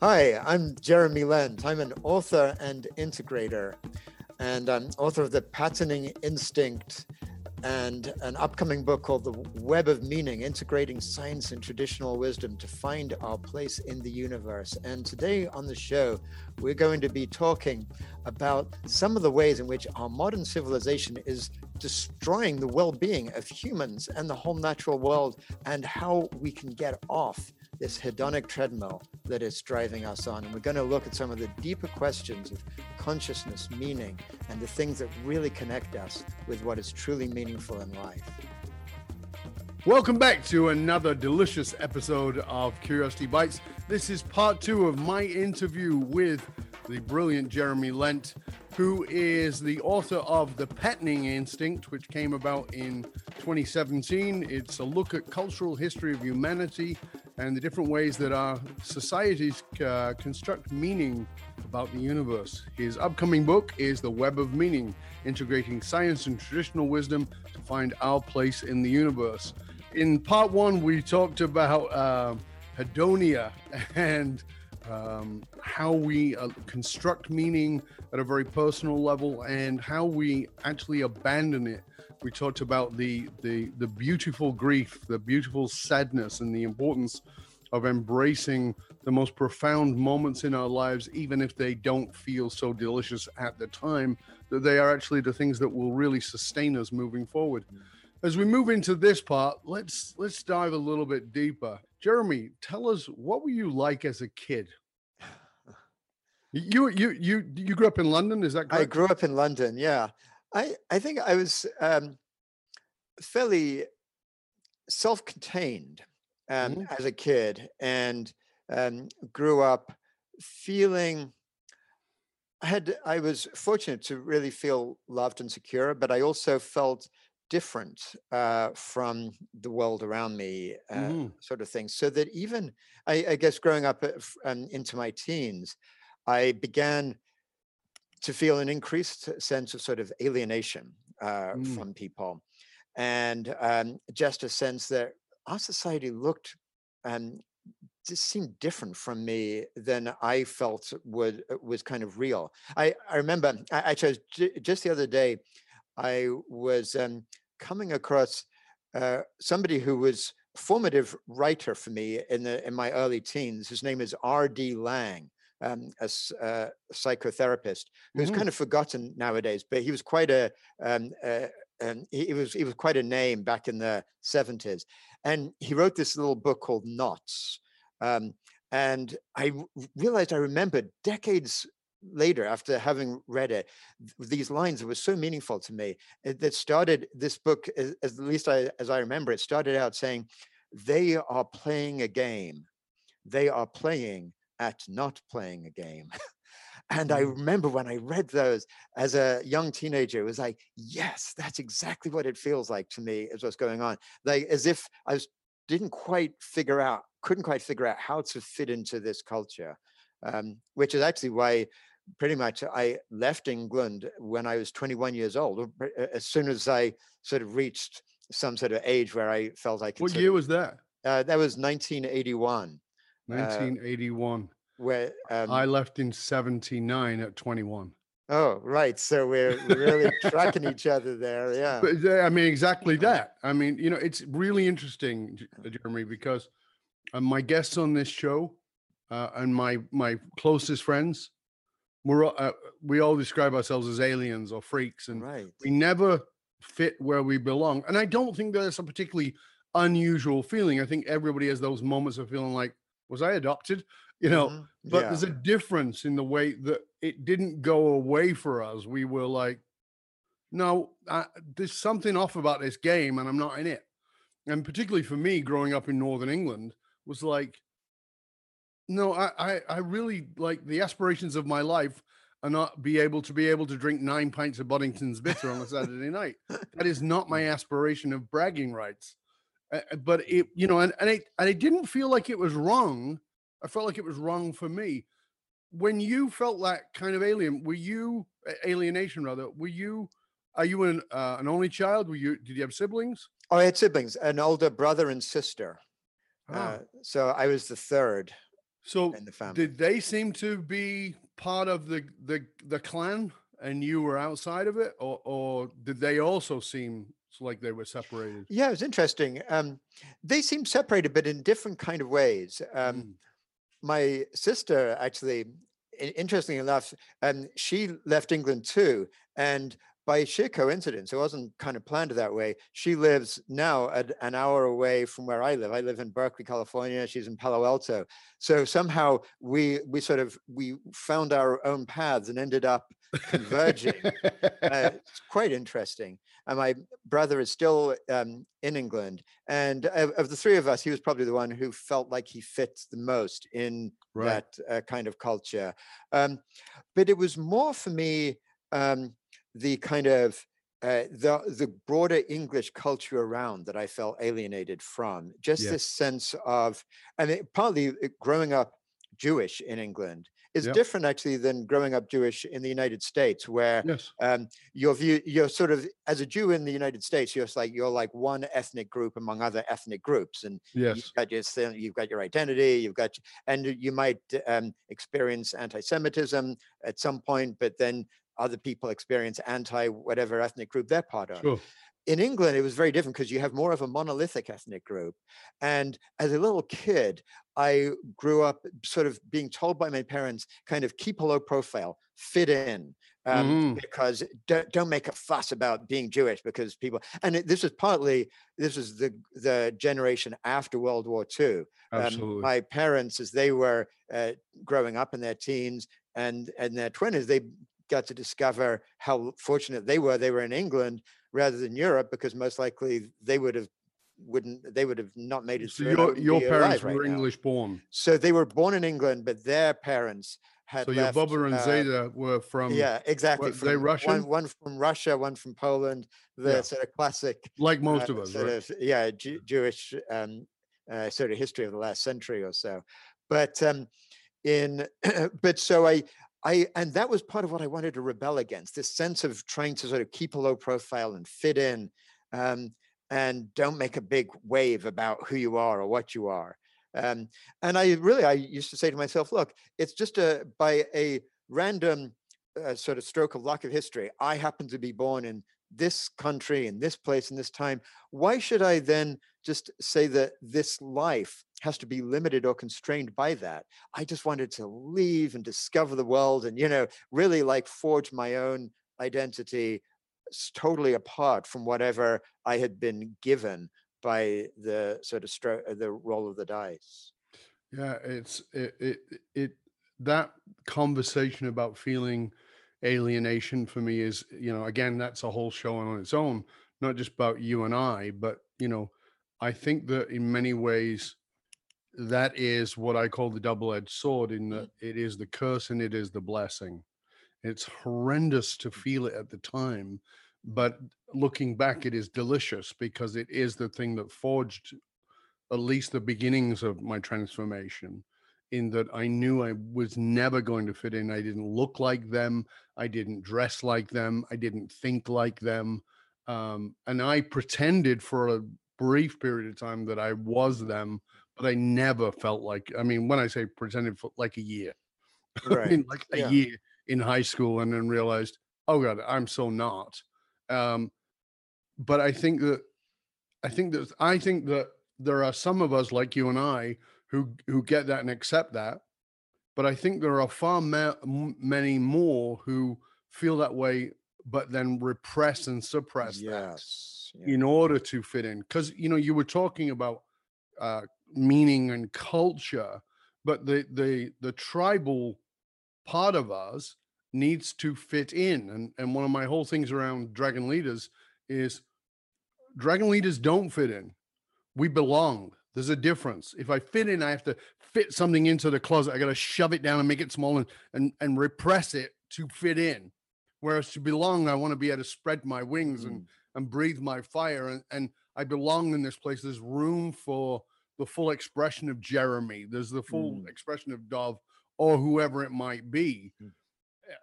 Hi, I'm Jeremy Lent. I'm an author and integrator, and I'm author of The Patterning Instinct and an upcoming book called The Web of Meaning Integrating Science and Traditional Wisdom to Find Our Place in the Universe. And today on the show, we're going to be talking about some of the ways in which our modern civilization is destroying the well being of humans and the whole natural world, and how we can get off this hedonic treadmill that is driving us on. And we're going to look at some of the deeper questions of consciousness, meaning, and the things that really connect us with what is truly meaningful in life. Welcome back to another delicious episode of Curiosity Bites. This is part two of my interview with the brilliant Jeremy Lent, who is the author of The Patterning Instinct, which came about in 2017. It's a look at cultural history of humanity and the different ways that our societies uh, construct meaning about the universe. His upcoming book is The Web of Meaning, integrating science and traditional wisdom to find our place in the universe. In part one, we talked about uh, hedonia and um, how we uh, construct meaning at a very personal level and how we actually abandon it we talked about the the the beautiful grief, the beautiful sadness, and the importance of embracing the most profound moments in our lives, even if they don't feel so delicious at the time, that they are actually the things that will really sustain us moving forward. As we move into this part, let's let's dive a little bit deeper. Jeremy, tell us what were you like as a kid? You you you you grew up in London, is that correct? I grew up in London, yeah. I, I think I was um, fairly self contained um, mm-hmm. as a kid and um, grew up feeling. I had I was fortunate to really feel loved and secure, but I also felt different uh, from the world around me, uh, mm-hmm. sort of thing. So that even I, I guess growing up uh, um, into my teens, I began to feel an increased sense of sort of alienation uh, mm. from people and um, just a sense that our society looked and just seemed different from me than I felt would was kind of real. I, I remember I, I chose j- just the other day, I was um, coming across uh, somebody who was formative writer for me in the in my early teens. His name is R.D. Laing, um, a, uh, psychotherapist who's mm. kind of forgotten nowadays, but he was quite a, um, a and he, was he was quite a name back in the 70s and he wrote this little book called knots um, and i realized i remembered decades later after having read it these lines were so meaningful to me that started this book as, at least I, as i remember it started out saying they are playing a game they are playing at not playing a game. and I mm-hmm. remember when I read those as a young teenager, it was like, yes, that's exactly what it feels like to me is what's going on. Like as if I was, didn't quite figure out, couldn't quite figure out how to fit into this culture, um, which is actually why pretty much I left England when I was 21 years old. As soon as I sort of reached some sort of age where I felt I could. What year of, was that? Uh, that was 1981. 1981. Uh, where um, I left in 79 at 21. Oh, right. So we're really tracking each other there. Yeah. But, I mean, exactly that. I mean, you know, it's really interesting, uh, Jeremy, because uh, my guests on this show uh, and my my closest friends, we're uh, we all describe ourselves as aliens or freaks, and right. we never fit where we belong. And I don't think that's a particularly unusual feeling. I think everybody has those moments of feeling like, was I adopted? You know, mm-hmm. but yeah. there's a difference in the way that it didn't go away for us. We were like, no, I, there's something off about this game, and I'm not in it. And particularly for me, growing up in Northern England, was like, no, I, I, I really like the aspirations of my life are not be able to be able to drink nine pints of Boddington's bitter on a Saturday night. That is not my aspiration of bragging rights. Uh, but it, you know, and, and, it, and it didn't feel like it was wrong. I felt like it was wrong for me. When you felt that kind of alien, were you alienation rather? Were you? Are you an uh, an only child? Were you? Did you have siblings? Oh, I had siblings, an older brother and sister. Ah. Uh, so I was the third. So in the family. did they seem to be part of the the the clan and you were outside of it or or did they also seem like they were separated? Yeah, it was interesting. Um, they seem separated, but in different kind of ways. Um, Mm, my sister actually interestingly enough um, she left england too and by sheer coincidence it wasn't kind of planned that way she lives now at an hour away from where i live i live in berkeley california she's in palo alto so somehow we we sort of we found our own paths and ended up converging uh, it's quite interesting. And my brother is still um, in England, and of, of the three of us, he was probably the one who felt like he fits the most in right. that uh, kind of culture. Um, but it was more for me um, the kind of uh, the the broader English culture around that I felt alienated from. Just Yeah. this sense of, and it, partly uh, growing up Jewish in England is different actually than growing up Jewish in the United States, where Yes. um, your view, you're sort of as a Jew in the United States, you're like you're like one ethnic group among other ethnic groups, and Yes. you've got your you've got your identity, you've got, and you might um, experience anti-Semitism at some point, but then other people experience anti whatever ethnic group they're part of Sure. in England, it was very different because you have more of a monolithic ethnic group. And as a little kid, I grew up sort of being told by my parents, kind of keep a low profile, fit in, um, Mhm. because don't, don't make a fuss about being Jewish because people. And it, this is partly this is the the generation after World War II. Um, Absolutely. my parents, as they were uh, growing up in their teens and and their twenties, they got to discover how fortunate they were. They were in England rather than Europe because most likely they would have wouldn't they would have not made it. so through your your parents alive right were now. English born. So they were born in England, but their parents had So your left, Bubba and uh, Zeta were from yeah, exactly. were they Russian? One, one from Russia, one from Poland. The Yeah. sort of classic like most uh, of us, sort right? of yeah Jew- Jewish um, uh, sort of history of the last century or so. But um, in but so I I and that was part of what I wanted to rebel against this sense of trying to sort of keep a low profile and fit in um, and don't make a big wave about who you are or what you are. Um, and I really I used to say to myself, look, it's just a by a random uh, sort of stroke of luck of history. I happen to be born in this country in this place in this time why should i then just say that this life has to be limited or constrained by that. I just wanted to leave and discover the world and you know really like forge my own identity totally apart from whatever i had been given by the sort of stro- uh, the roll of the dice. Yeah, it's it, it it that conversation about feeling alienation for me is you know again that's a whole show on its own not just about you and I but you know I think that in many ways that is what I call the double-edged sword in that it is the curse and it is the blessing it's horrendous to feel it at the time but looking back it is delicious because it is the thing that forged at least the beginnings of my transformation in that I knew I was never going to fit in. I didn't look like them. I didn't dress like them. I didn't think like them. Um, and I pretended for a brief period of time that I was them, but I never felt like, I mean, when I say pretended for like a year, I mean, like a Yeah. year in high school and then realized, oh God, I'm so not. Um, but I think that, I think that, I think that there are some of us like you and I who who get that and accept that. But I think there are far ma- many more who feel that way, but then repress and suppress that yeah. in order to fit in. Because you know, you were talking about uh, meaning and culture, but the the the tribal part of us needs to fit in. And and one of my whole things around dragon leaders is dragon leaders don't fit in. We belong. There's a difference. If I fit in, I have to fit something into the closet. I got to shove it down and make it small and, and and repress it to fit in. Whereas to belong, I want to be able to spread my wings and Mm. and breathe my fire. And and I belong in this place. There's room for the full expression of Jeremy. There's the full Mm. expression of Dove or whoever it might be. Mm.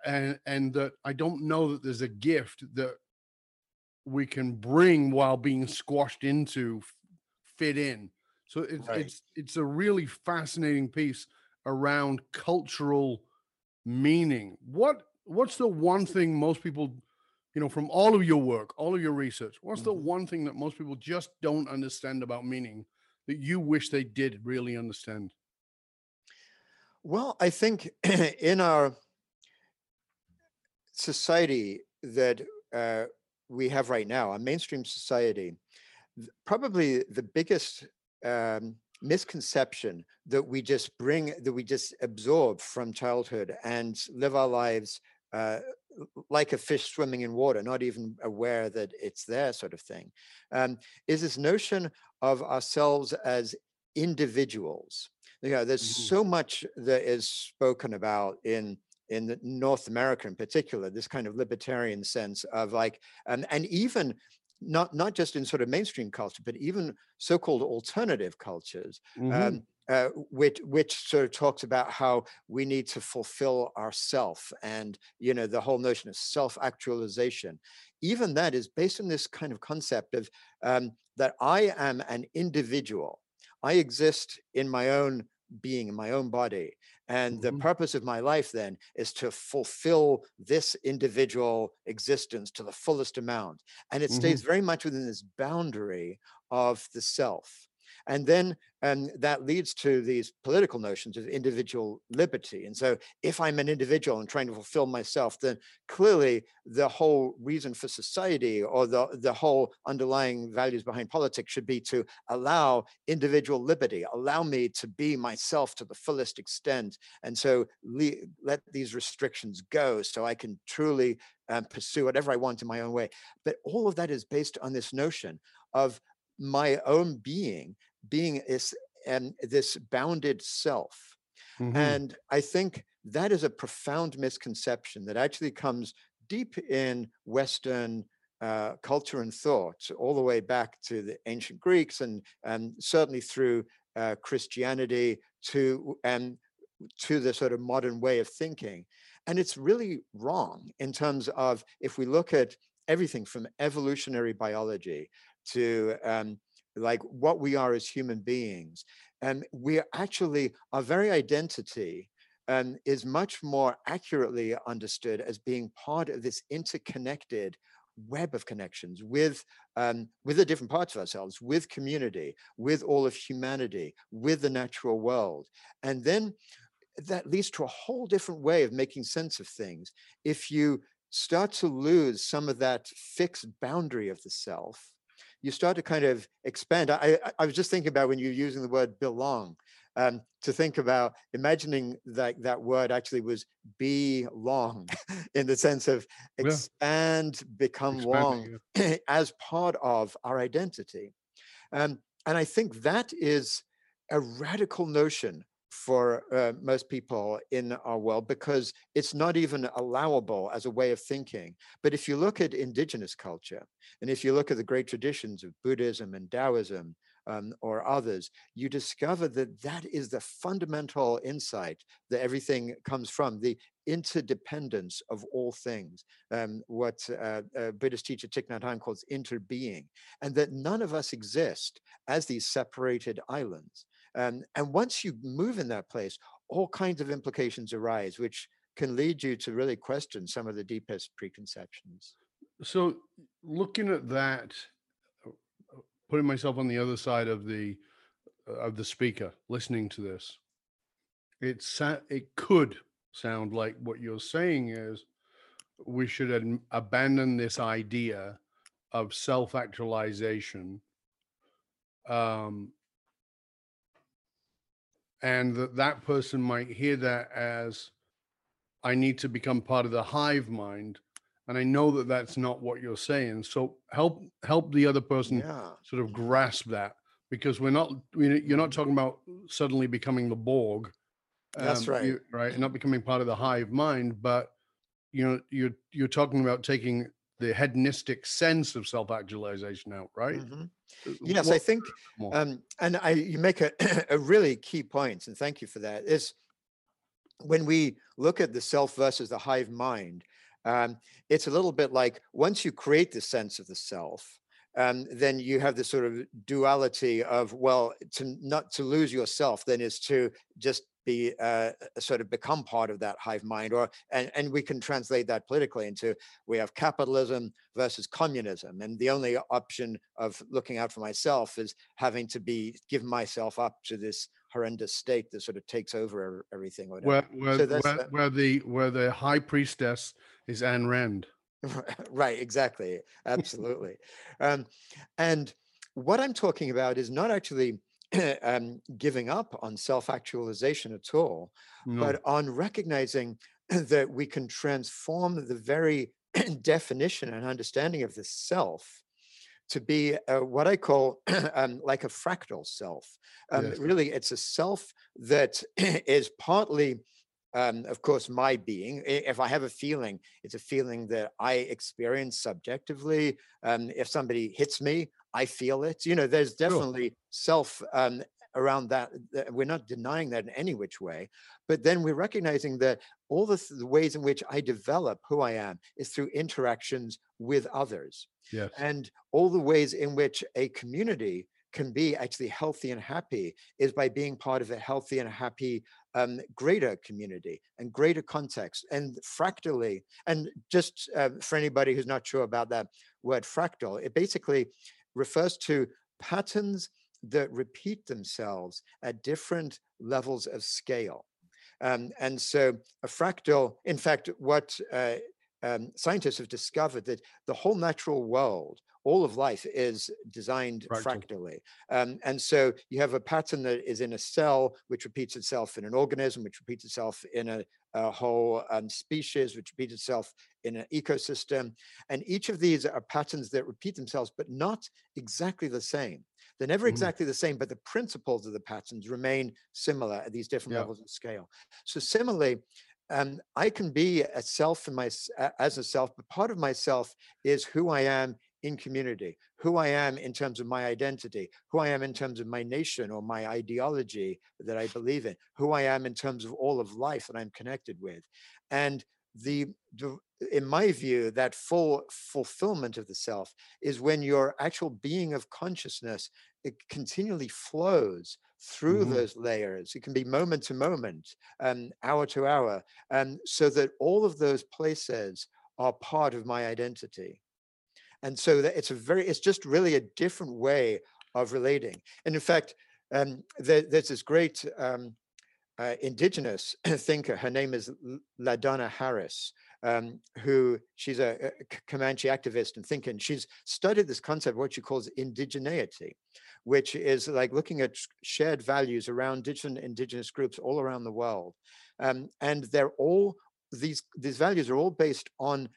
And and that I don't know that there's a gift that we can bring while being squashed into fit in. So it's Right. it's it's a really fascinating piece. around cultural meaning. What what's the one thing most people, you know, from all of your work, all of your research, what's mm-hmm. the one thing that most people just don't understand about meaning that you wish they did really understand? Well, I think in our society that uh, we have right now, a mainstream society, probably the biggest um, misconception that we just bring, that we just absorb from childhood and live our lives uh, like a fish swimming in water, not even aware that it's there, sort of thing, um, is this notion of ourselves as individuals. You know, there's mm-hmm. so much that is spoken about in in North America in particular, this kind of libertarian sense of like, um, and even not not just in sort of mainstream culture, but even so-called alternative cultures, mm-hmm. um, uh, which which sort of talks about how we need to fulfill ourself, and you know the whole notion of self-actualization. Even that is based on this kind of concept of um, that I am an individual. I exist in my own being, in my own body, and mm-hmm. the purpose of my life then is to fulfill this individual existence to the fullest amount. And it mm-hmm. stays very much within this boundary of the self. And then and that leads to these political notions of individual liberty. And so, if I'm an individual and trying to fulfill myself, then clearly the whole reason for society or the, the whole underlying values behind politics should be to allow individual liberty, allow me to be myself to the fullest extent. And so, le- let these restrictions go so I can truly um, pursue whatever I want in my own way. But all of that is based on this notion of my own being being is and this bounded self. Mm-hmm. And I think that is a profound misconception that actually comes deep in Western uh, culture and thought, all the way back to the ancient Greeks and, and certainly through uh, Christianity to and to the sort of modern way of thinking. And it's really wrong in terms of if we look at everything from evolutionary biology to um, like what we are as human beings. And we are actually, our very identity um, is much more accurately understood as being part of this interconnected web of connections with um, with the different parts of ourselves, with community, with all of humanity, with the natural world, and then that leads to a whole different way of making sense of things. If you start to lose some of that fixed boundary of the self, you start to kind of expand. I, I was just thinking about when you're using the word belong, um, to think about imagining that that word actually was be long in the sense of expand, yeah. become long yeah. as part of our identity. Um, and I think that is a radical notion for uh, most people in our world because it's not even allowable as a way of thinking. But if you look at indigenous culture, and if you look at the great traditions of Buddhism and Taoism um, or others, you discover that that is the fundamental insight that everything comes from the interdependence of all things, um, what uh, uh, Buddhist teacher Thich Nhat Hanh calls interbeing, and that none of us exist as these separated islands. Um, and once you move in that place, all kinds of implications arise, which can lead you to really question some of the deepest preconceptions. So, looking at that, uh, uh, putting myself on the other side of the uh, of the speaker, listening to this, it's it could sound like what you're saying is we should ad- abandon this idea of self-actualization um, and that that person might hear that as i need to become part of the hive mind and i know that that's not what you're saying so help help the other person yeah. sort of grasp that because we're not you're not talking about suddenly becoming the borg um, that's right you, right not becoming part of the hive mind but you know you're you're talking about taking the hedonistic sense of self-actualization out right mm-hmm. Uh, yes what, i think um, and i you make a, a really key point and thank you for that is when we look at the self versus the hive mind um, it's a little bit like once you create the sense of the self um, then you have this sort of duality of well to not to lose yourself then is to just be uh, sort of become part of that hive mind or and, and we can translate that politically into we have capitalism versus communism and the only option of looking out for myself is having to be give myself up to this horrendous state that sort of takes over everything where where, so where, uh, where the where the high priestess is Ayn Rand. Right exactly absolutely. Um, and what i'm talking about is not actually um, giving up on self-actualization at all, no. but on recognizing that we can transform the very definition and understanding of the self to be uh, what I call um, like a fractal self. Um, yes. Really, it's a self that is partly, um, of course, my being. If I have a feeling, it's a feeling that I experience subjectively. Um, if somebody hits me, I feel it. You know, there's definitely sure. self um, around that. We're not denying that in any which way, but then we're recognizing that all the, th- the ways in which I develop who I am is through interactions with others. Yes. And all the ways in which a community can be actually healthy and happy is by being part of a healthy and happy um, greater community and greater context and fractally and just uh, for anybody who's not sure about that word fractal it basically refers to patterns that repeat themselves at different levels of scale. Um, and so a fractal, in fact, what uh, um, scientists have discovered that the whole natural world, all of life is designed Fractal. fractally. Um, and so you have a pattern that is in a cell, which repeats itself in an organism, which repeats itself in a, a whole um, species, which repeats itself in an ecosystem. And each of these are patterns that repeat themselves, but not exactly the same. They're never mm. exactly the same, but the principles of the patterns remain similar at these different yeah. levels of scale. So similarly, um, I can be a self in my as a self, but part of myself is who I am in community, who I am in terms of my identity, who I am in terms of my nation or my ideology that I believe in, who I am in terms of all of life that I'm connected with. And the, the in my view, that full fulfillment of the self is when your actual being of consciousness it continually flows through mm-hmm. those layers. It can be moment to moment, um, hour to hour, um, so that all of those places are part of my identity and so that it's a very it's just really a different way of relating. And in fact um, there, there's this great um, uh, indigenous thinker her name is ladonna harris um, who she's a, a, comanche activist and thinker and she's studied this concept what she calls indigeneity which is like looking at shared values around different indigenous groups all around the world. Um, and they're all these these values are all based on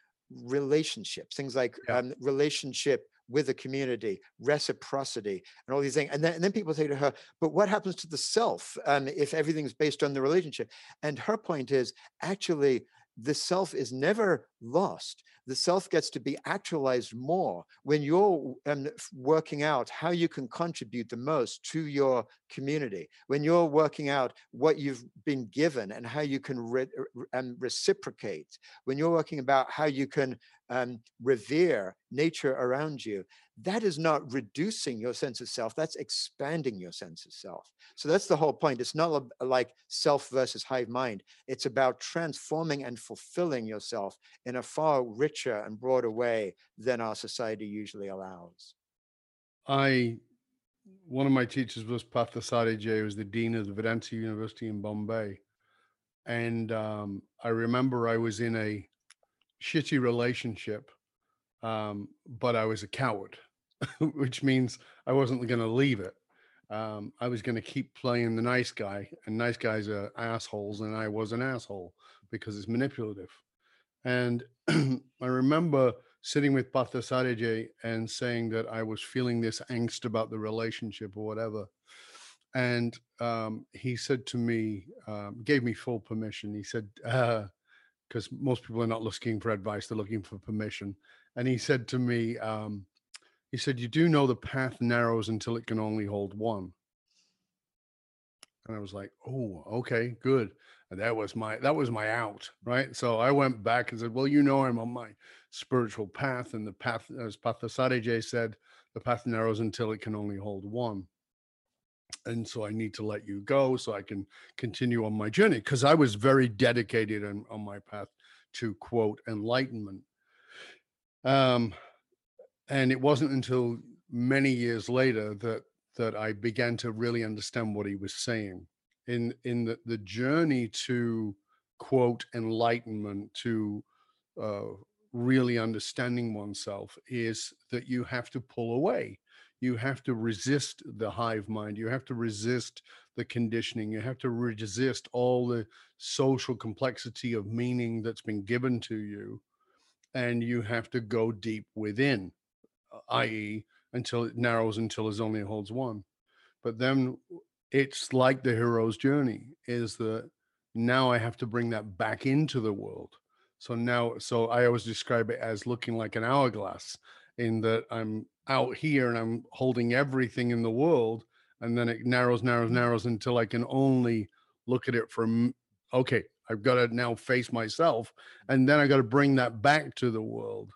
relationships, things like yeah. um, relationship with the community, reciprocity, and all these things. And then, and then people say to her, but what happens to the self um, if everything's based on the relationship? And her point is actually, the self is never lost. The self gets to be actualized more when you're um, working out how you can contribute the most to your community, when you're working out what you've been given and how you can re- um, reciprocate, when you're working about how you can um, revere nature around you, that is not reducing your sense of self, that's expanding your sense of self. So that's the whole point. It's not like self versus hive mind, it's about transforming and fulfilling yourself in a far richer and broader way than our society usually allows. I one of my teachers was Parthasarathy, who was the dean of the Vedanta University in Bombay. And um, I remember I was in a shitty relationship, um, but I was a coward, which means I wasn't going to leave it. Um, I was going to keep playing the nice guy, and nice guys are assholes, and I was an asshole because it's manipulative. And I remember sitting with Parthasarathy and saying that I was feeling this angst about the relationship or whatever. And um, he said to me, um, gave me full permission. He said, uh, because most people are not looking for advice, they're looking for permission. And he said to me, um, he said, You do know the path narrows until it can only hold one. And I was like, Oh, okay, good. And that was my that was my out, right? So I went back and said, Well, you know, I'm on my spiritual path, and the path, as Parthasarathy said, the path narrows until it can only hold one. and so I need to let you go so I can continue on my journey because I was very dedicated on, on my path to quote enlightenment. Um, and it wasn't until many years later that that I began to really understand what he was saying in in the, the journey to quote enlightenment to uh, really understanding oneself is that you have to pull away. You have to resist the hive mind. You have to resist the conditioning. You have to resist all the social complexity of meaning that's been given to you and you have to go deep within uh, i.e until it narrows until it only holds one. But then it's like the hero's journey is that now i have to bring that back into the world. So now so i always describe it as looking like an hourglass in that i'm out here and i'm holding everything in the world and then it narrows narrows mm. narrows until i can only look at it from okay i've got to now face myself and then i got to bring that back to the world.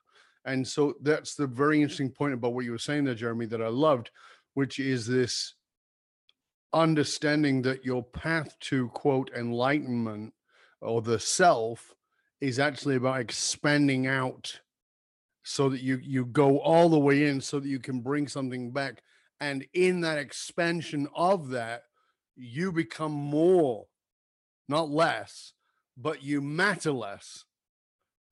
And so that's the very mm. interesting point about what you were saying there jeremy that i loved which is this understanding that your path to quote enlightenment or the self is actually about expanding out so that you you go all the way in so that you can bring something back. And in that expansion of that you become more not less but you matter less.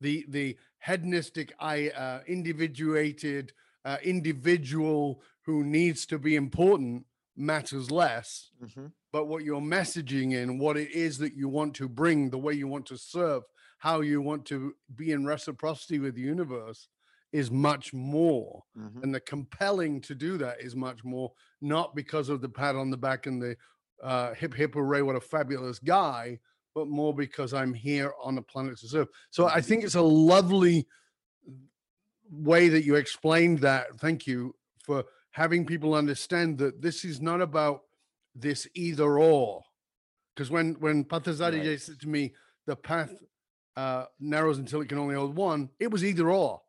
The the hedonistic i uh, individuated uh, individual who needs to be important matters less. Mm-hmm. But what you're messaging in, what it is that you want to bring, the way you want to serve, how you want to be in reciprocity with the universe is much more. Mm-hmm. And the compelling to do that is much more, not because of the pat on the back and the uh, hip hip hooray, what a fabulous guy, but more because I'm here on the planet to serve. So I think it's a lovely way that you explained that. Thank you for having people understand that this is not about this either or. Because when when Pathasari right. said to me, the path uh, narrows until it can only hold one, it was either or,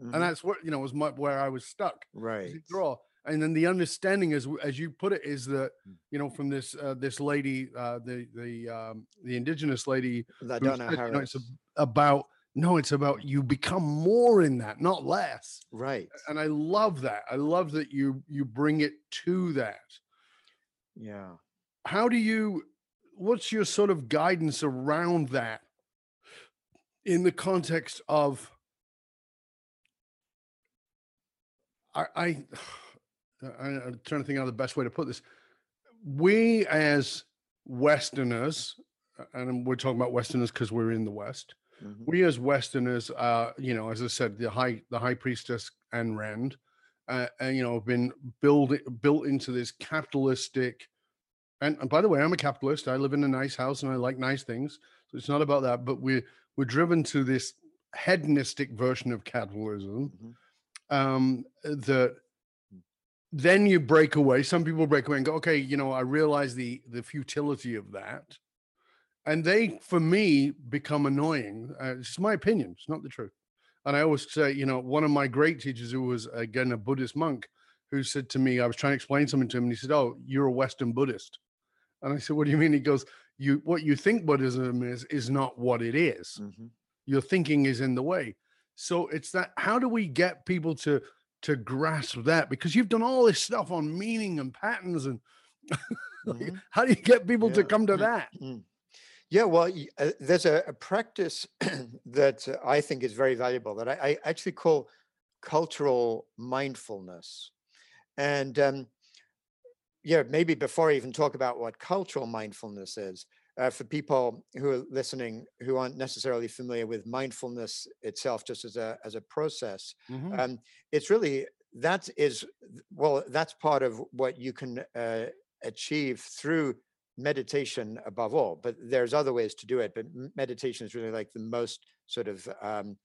mm-hmm. and that's what you know was my, where I was stuck. Right, either or. And then the understanding, as as you put it, is that mm. you know from this uh, this lady, uh, the the um, the indigenous lady, said, you know, it's about no, it's about you become more in that, not less. Right. And I love that. I love that you you bring it to that. Yeah. How do you what's your sort of guidance around that in the context of I, I I'm trying to think of the best way to put this. We as Westerners, and we're talking about Westerners because we're in the West, Mm-hmm. We as Westerners, uh, you know, as I said, the high the high priestess Ayn Rand, uh, and you know, have been built built into this capitalistic. And, and by the way, I'm a capitalist. I live in a nice house and I like nice things. So it's not about that. But we're we're driven to this hedonistic version of capitalism mm-hmm. um, that then you break away. Some people break away and go, okay, you know, I realize the the futility of that and they for me become annoying uh, it's my opinion it's not the truth and i always say you know one of my great teachers who was again a buddhist monk who said to me i was trying to explain something to him and he said oh you're a western buddhist and i said what do you mean he goes you what you think buddhism is is not what it is. Mm-hmm. your thinking is in the way so it's that how do we get people to to grasp that because you've done all this stuff on meaning and patterns and mm-hmm. how do you get people yeah. to come to that mm-hmm. Yeah, well, uh, there's a, a practice that I think is very valuable that I, I actually call cultural mindfulness. And um, yeah, maybe before I even talk about what cultural mindfulness is, uh, for people who are listening who aren't necessarily familiar with mindfulness itself, just as a as a process, mm-hmm. um, it's really that is well, that's part of what you can uh, achieve through meditation above all but there's other ways to do it but meditation is really like the most sort of um,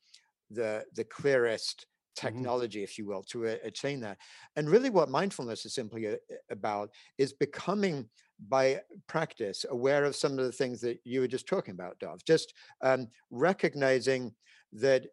the the clearest mm-hmm. technology mm-hmm. if you will to attain that and really what mindfulness is simply about is becoming by practice aware of some of the things that you were just talking about dov just um, recognizing that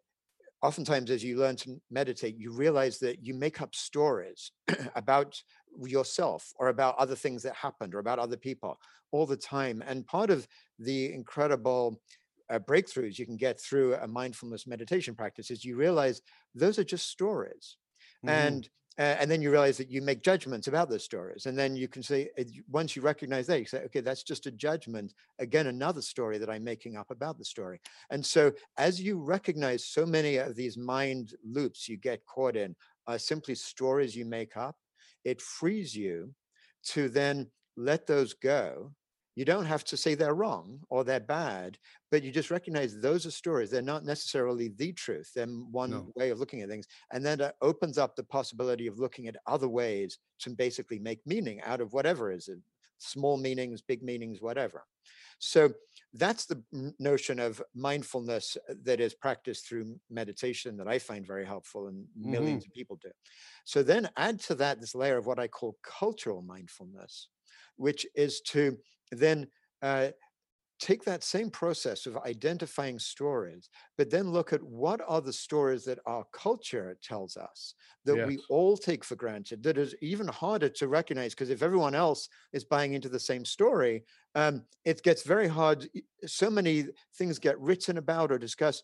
oftentimes as you learn to meditate you realize that you make up stories about yourself or about other things that happened or about other people all the time. And part of the incredible uh, breakthroughs you can get through a mindfulness meditation practice is you realize those are just stories. Mm-hmm. And uh, and then you realize that you make judgments about those stories and then you can say once you recognize that you say okay that's just a judgment again another story that i'm making up about the story and so as you recognize so many of these mind loops you get caught in are simply stories you make up it frees you to then let those go you don't have to say they're wrong or they're bad, but you just recognize those are stories. They're not necessarily the truth. They're one no. way of looking at things. And then it opens up the possibility of looking at other ways to basically make meaning out of whatever is it, small meanings, big meanings, whatever. So that's the notion of mindfulness uh, that is practiced through meditation that I find very helpful and 1000000s mm-hmm. of people do. So then add to that this layer of what I call cultural mindfulness, which is to then uh, take that same process of identifying stories, but then look at what are the stories that our culture tells us that yes. we all take for granted, that is even harder to recognize because if everyone else is buying into the same story, um, it gets very hard. So many things get written about or discussed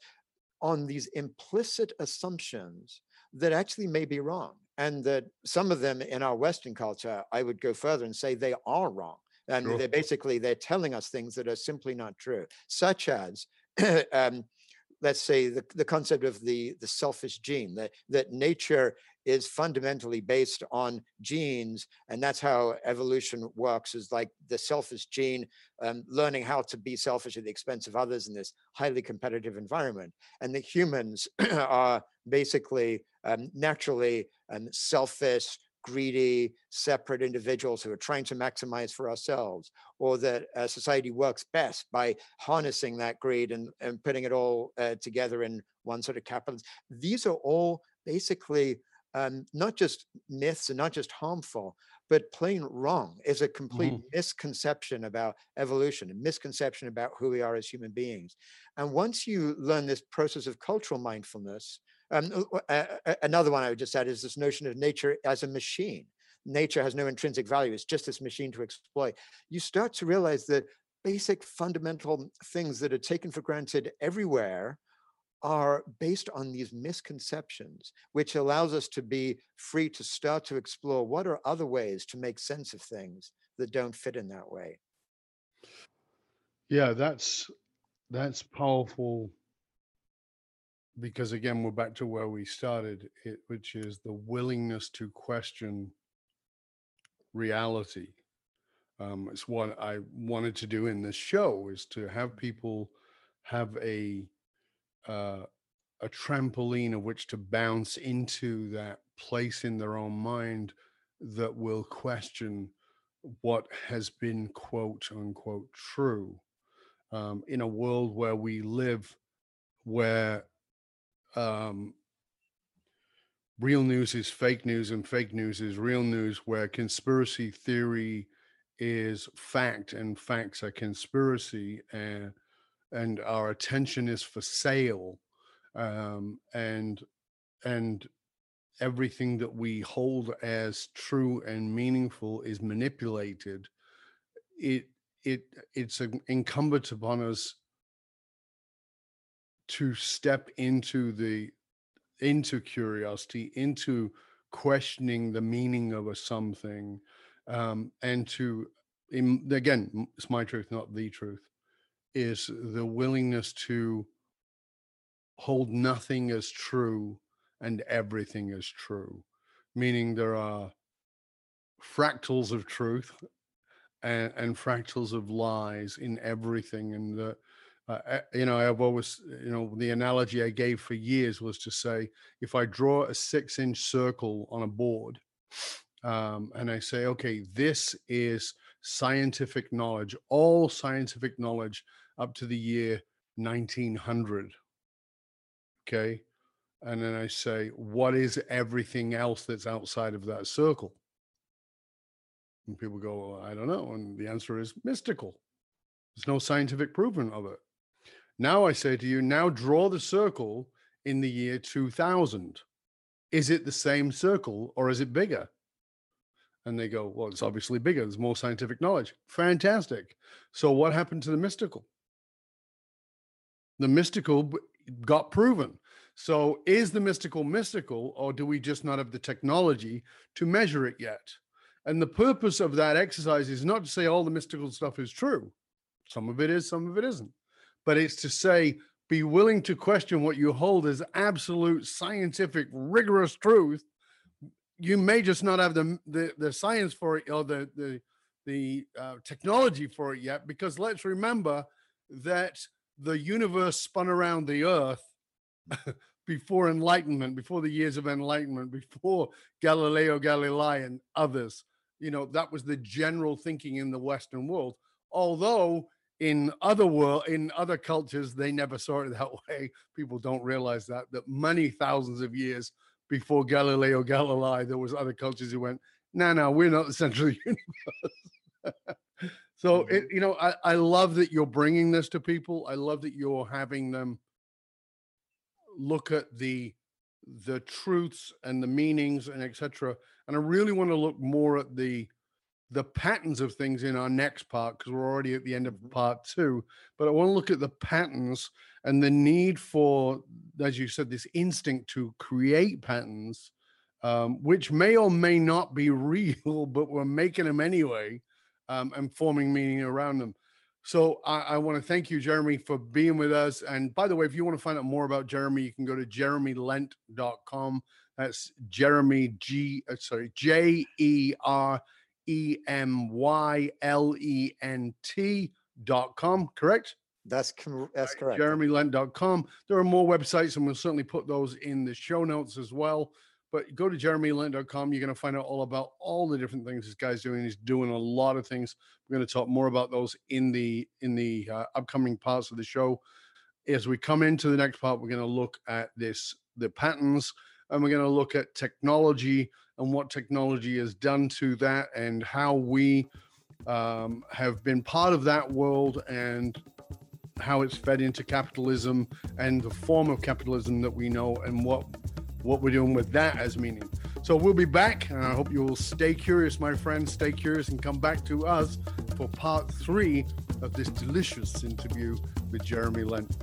on these implicit assumptions that actually may be wrong. And that some of them in our Western culture, I would go further and say they are wrong and sure. they're basically they're telling us things that are simply not true such as um, let's say the, the concept of the the selfish gene that that nature is fundamentally based on genes and that's how evolution works is like the selfish gene um, learning how to be selfish at the expense of others in this highly competitive environment and the humans are basically um, naturally um, selfish greedy, separate individuals who are trying to maximize for ourselves, or that uh, society works best by harnessing that greed and, and putting it all uh, together in one sort of capitalism. These are all basically um, not just myths and not just harmful, but plain wrong is a complete mm. misconception about evolution, a misconception about who we are as human beings. And once you learn this process of cultural mindfulness, um, uh, another one I would just add is this notion of nature as a machine. Nature has no intrinsic value, it's just this machine to exploit. You start to realize that basic fundamental things that are taken for granted everywhere are based on these misconceptions, which allows us to be free to start to explore what are other ways to make sense of things that don't fit in that way. Yeah, that's that's powerful because again we're back to where we started it, which is the willingness to question reality. Um, it's what i wanted to do in this show is to have people have a uh, a trampoline of which to bounce into that place in their own mind that will question what has been quote unquote true. Um, in a world where we live where um, real news is fake news and fake news is real news, where conspiracy theory is fact and facts are conspiracy, and and our attention is for sale, um, and and everything that we hold as true and meaningful is manipulated. It it it's incumbent upon us to step into the into curiosity into questioning the meaning of a something um, and to in, again it's my truth not the truth is the willingness to hold nothing as true and everything as true. Meaning there are fractals of truth and, and fractals of lies in everything and the you know, I've always, you know, the analogy I gave for years was to say, if I draw a six inch circle on a board um, and I say, okay, this is scientific knowledge, all scientific knowledge up to the year 1900. Okay. And then I say, what is everything else that's outside of that circle? And people go, well, I don't know. And the answer is mystical. There's no scientific proven of it. Now I say to you, now draw the circle in the year 2000. Is it the same circle or is it bigger? And they go, well, it's obviously bigger. There's more scientific knowledge. Fantastic. So what happened to the mystical? The mystical got proven. So is the mystical mystical, or do we just not have the technology to measure it yet? And the purpose of that exercise is not to say all the mystical stuff is true. Some of it is, some of it isn't. But it's to say, be willing to question what you hold as absolute scientific, rigorous truth. You may just not have the the, the science for it or the the the uh, technology for it yet, because let's remember that the universe spun around the Earth before enlightenment, before the years of enlightenment, before Galileo Galilei and others. You know, that was the general thinking in the Western world. Although in other world, in other cultures, they never saw it that way. People don't realize that that many thousands of years before Galileo Galilei, there was other cultures who went, "No, no, we're not the center of the universe." so, mm-hmm. it, you know, I, I love that you're bringing this to people. I love that you're having them look at the the truths and the meanings and etc. And I really want to look more at the the patterns of things in our next part because we're already at the end of part two. But I want to look at the patterns and the need for, as you said, this instinct to create patterns, um, which may or may not be real, but we're making them anyway um, and forming meaning around them. So I, I want to thank you, Jeremy, for being with us. And by the way, if you want to find out more about Jeremy, you can go to jeremylent.com. That's Jeremy G, uh, sorry, J E R E M Y L E N T dot com, correct? That's correct. that's correct. JeremyLent.com. There are more websites, and we'll certainly put those in the show notes as well. But go to jeremylent.com. You're going to find out all about all the different things this guy's doing. He's doing a lot of things. We're going to talk more about those in the in the uh, upcoming parts of the show. As we come into the next part, we're going to look at this the patterns, and we're going to look at technology and what technology has done to that, and how we um, have been part of that world and how it's fed into capitalism and the form of capitalism that we know and what what we're doing with that as meaning. So we'll be back, and I hope you will stay curious, my friends. Stay curious and come back to us for part three of this delicious interview with Jeremy Lent.